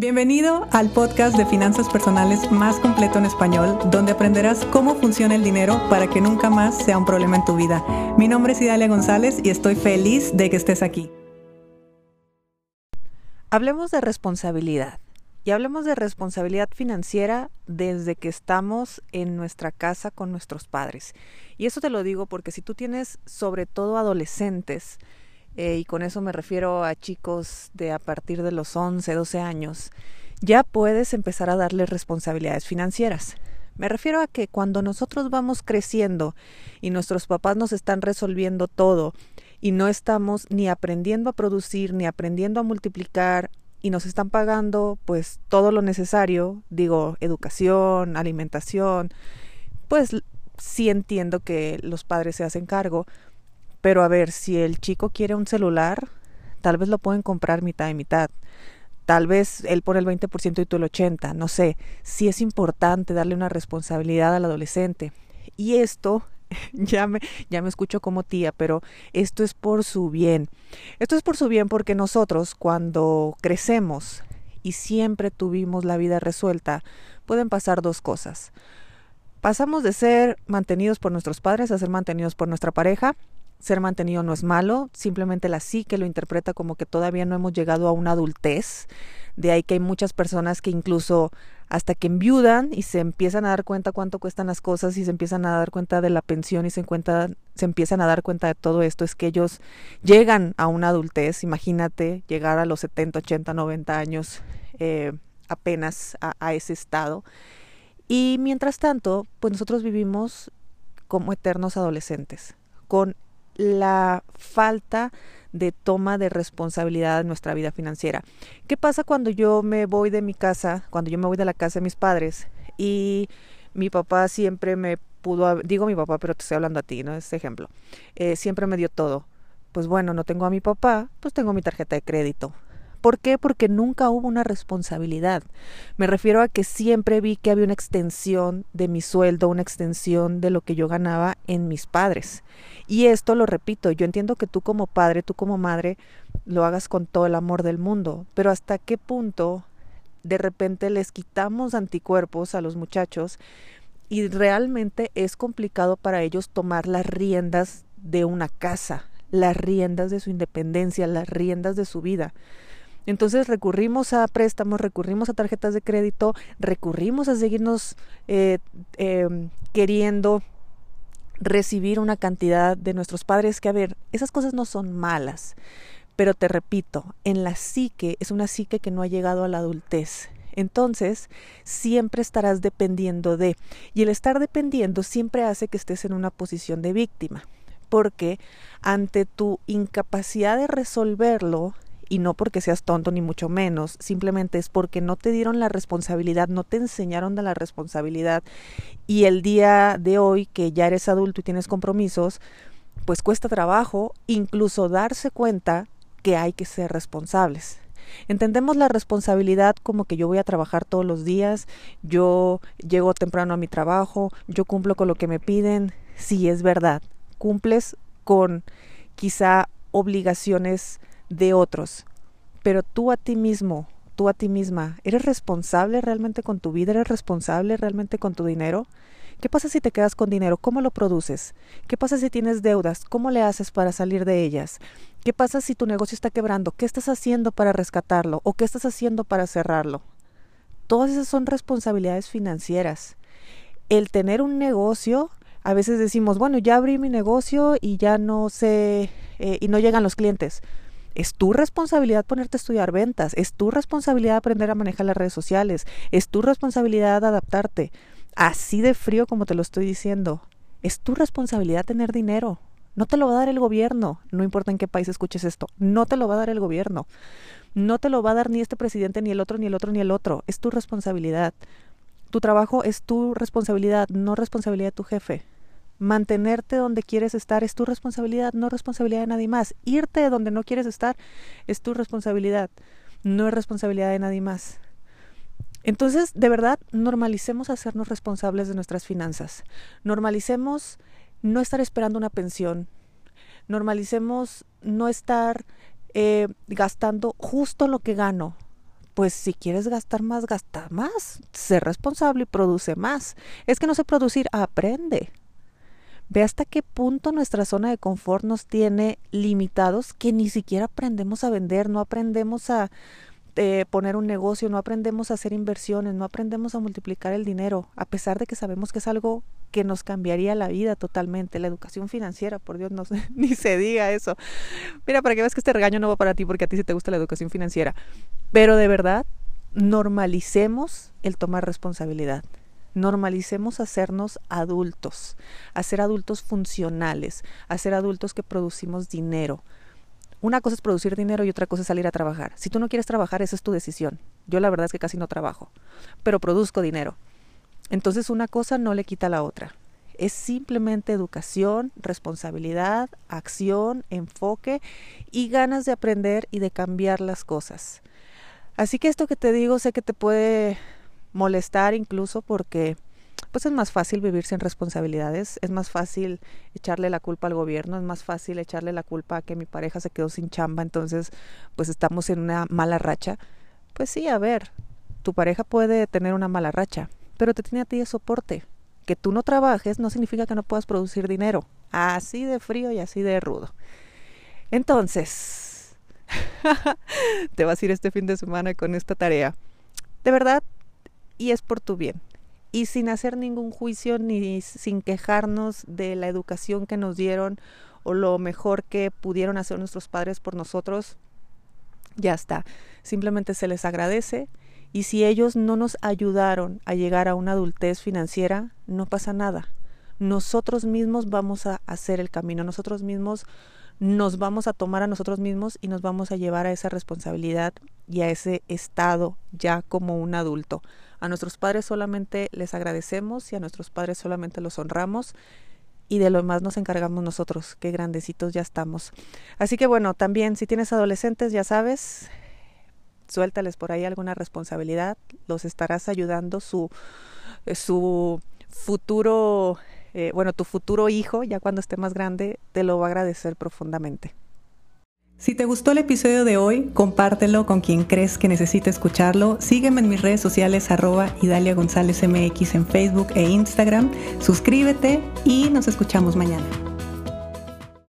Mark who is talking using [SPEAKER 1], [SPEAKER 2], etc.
[SPEAKER 1] Bienvenido al podcast de finanzas personales más completo en español, donde aprenderás cómo funciona el dinero para que nunca más sea un problema en tu vida. Mi nombre es Idalia González y estoy feliz de que estés aquí.
[SPEAKER 2] Hablemos de responsabilidad. Y hablemos de responsabilidad financiera desde que estamos en nuestra casa con nuestros padres. Y eso te lo digo porque si tú tienes sobre todo adolescentes, eh, y con eso me refiero a chicos de a partir de los 11, 12 años, ya puedes empezar a darles responsabilidades financieras. Me refiero a que cuando nosotros vamos creciendo y nuestros papás nos están resolviendo todo y no estamos ni aprendiendo a producir, ni aprendiendo a multiplicar y nos están pagando pues todo lo necesario, digo, educación, alimentación, pues sí entiendo que los padres se hacen cargo, pero a ver, si el chico quiere un celular, tal vez lo pueden comprar mitad y mitad. Tal vez él pone el 20% y tú el 80%, no sé. Sí es importante darle una responsabilidad al adolescente. Y esto, ya me, ya me escucho como tía, pero esto es por su bien. Esto es por su bien porque nosotros cuando crecemos y siempre tuvimos la vida resuelta, pueden pasar dos cosas. Pasamos de ser mantenidos por nuestros padres a ser mantenidos por nuestra pareja ser mantenido no es malo, simplemente la psique lo interpreta como que todavía no hemos llegado a una adultez. De ahí que hay muchas personas que incluso hasta que enviudan y se empiezan a dar cuenta cuánto cuestan las cosas y se empiezan a dar cuenta de la pensión y se, se empiezan a dar cuenta de todo esto, es que ellos llegan a una adultez, imagínate llegar a los 70, 80, 90 años eh, apenas a, a ese estado. Y mientras tanto, pues nosotros vivimos como eternos adolescentes, con la falta de toma de responsabilidad en nuestra vida financiera. ¿Qué pasa cuando yo me voy de mi casa, cuando yo me voy de la casa de mis padres y mi papá siempre me pudo, digo mi papá, pero te estoy hablando a ti, ¿no? Este ejemplo. Eh, siempre me dio todo. Pues bueno, no tengo a mi papá, pues tengo mi tarjeta de crédito. ¿Por qué? Porque nunca hubo una responsabilidad. Me refiero a que siempre vi que había una extensión de mi sueldo, una extensión de lo que yo ganaba en mis padres. Y esto lo repito, yo entiendo que tú como padre, tú como madre, lo hagas con todo el amor del mundo, pero hasta qué punto de repente les quitamos anticuerpos a los muchachos y realmente es complicado para ellos tomar las riendas de una casa, las riendas de su independencia, las riendas de su vida. Entonces recurrimos a préstamos, recurrimos a tarjetas de crédito, recurrimos a seguirnos eh, em, queriendo recibir una cantidad de nuestros padres que, a ver, esas cosas no son malas, pero te repito, en la psique es una psique que no ha llegado a la adultez. Entonces, siempre estarás dependiendo de, y el estar dependiendo siempre hace que estés en una posición de víctima, porque ante tu incapacidad de resolverlo, y no porque seas tonto ni mucho menos, simplemente es porque no te dieron la responsabilidad, no te enseñaron de la responsabilidad y el día de hoy que ya eres adulto y tienes compromisos, pues cuesta trabajo incluso darse cuenta que hay que ser responsables. Entendemos la responsabilidad como que yo voy a trabajar todos los días, yo llego temprano a mi trabajo, yo cumplo con lo que me piden. Sí, es verdad, cumples con quizá obligaciones de otros, pero tú a ti mismo, tú a ti misma, ¿eres responsable realmente con tu vida? ¿Eres responsable realmente con tu dinero? ¿Qué pasa si te quedas con dinero? ¿Cómo lo produces? ¿Qué pasa si tienes deudas? ¿Cómo le haces para salir de ellas? ¿Qué pasa si tu negocio está quebrando? ¿Qué estás haciendo para rescatarlo? ¿O qué estás haciendo para cerrarlo? Todas esas son responsabilidades financieras. El tener un negocio, a veces decimos, bueno, ya abrí mi negocio y ya no sé, eh, y no llegan los clientes. Es tu responsabilidad ponerte a estudiar ventas, es tu responsabilidad aprender a manejar las redes sociales, es tu responsabilidad adaptarte. Así de frío como te lo estoy diciendo. Es tu responsabilidad tener dinero. No te lo va a dar el gobierno, no importa en qué país escuches esto, no te lo va a dar el gobierno. No te lo va a dar ni este presidente, ni el otro, ni el otro, ni el otro. Es tu responsabilidad. Tu trabajo es tu responsabilidad, no responsabilidad de tu jefe. Mantenerte donde quieres estar es tu responsabilidad, no responsabilidad de nadie más. Irte de donde no quieres estar es tu responsabilidad, no es responsabilidad de nadie más. Entonces, de verdad, normalicemos hacernos responsables de nuestras finanzas. Normalicemos no estar esperando una pensión. Normalicemos no estar eh, gastando justo lo que gano pues si quieres gastar más, gasta más. Sé responsable y produce más. Es que no sé producir, aprende. Ve hasta qué punto nuestra zona de confort nos tiene limitados que ni siquiera aprendemos a vender, no aprendemos a eh, poner un negocio, no aprendemos a hacer inversiones, no aprendemos a multiplicar el dinero, a pesar de que sabemos que es algo que nos cambiaría la vida totalmente. La educación financiera, por Dios, no ni se diga eso. Mira, para que veas que este regaño no va para ti porque a ti sí te gusta la educación financiera. Pero de verdad, normalicemos el tomar responsabilidad. Normalicemos hacernos adultos, a ser adultos funcionales, a ser adultos que producimos dinero. Una cosa es producir dinero y otra cosa es salir a trabajar. Si tú no quieres trabajar, esa es tu decisión. Yo la verdad es que casi no trabajo, pero produzco dinero. Entonces una cosa no le quita a la otra. Es simplemente educación, responsabilidad, acción, enfoque y ganas de aprender y de cambiar las cosas. Así que esto que te digo sé que te puede molestar incluso porque pues es más fácil vivir sin responsabilidades, es más fácil echarle la culpa al gobierno, es más fácil echarle la culpa a que mi pareja se quedó sin chamba, entonces pues estamos en una mala racha. Pues sí, a ver, tu pareja puede tener una mala racha, pero te tiene a ti de soporte. Que tú no trabajes no significa que no puedas producir dinero. Así de frío y así de rudo. Entonces, te vas a ir este fin de semana con esta tarea. De verdad, y es por tu bien. Y sin hacer ningún juicio ni sin quejarnos de la educación que nos dieron o lo mejor que pudieron hacer nuestros padres por nosotros, ya está. Simplemente se les agradece y si ellos no nos ayudaron a llegar a una adultez financiera, no pasa nada. Nosotros mismos vamos a hacer el camino, nosotros mismos nos vamos a tomar a nosotros mismos y nos vamos a llevar a esa responsabilidad y a ese estado ya como un adulto. A nuestros padres solamente les agradecemos y a nuestros padres solamente los honramos y de lo demás nos encargamos nosotros, qué grandecitos ya estamos. Así que bueno, también si tienes adolescentes, ya sabes, suéltales por ahí alguna responsabilidad, los estarás ayudando su, su futuro eh, bueno, tu futuro hijo, ya cuando esté más grande, te lo va a agradecer profundamente.
[SPEAKER 1] Si te gustó el episodio de hoy, compártelo con quien crees que necesite escucharlo. Sígueme en mis redes sociales arroba Idalia González MX en Facebook e Instagram. Suscríbete y nos escuchamos mañana.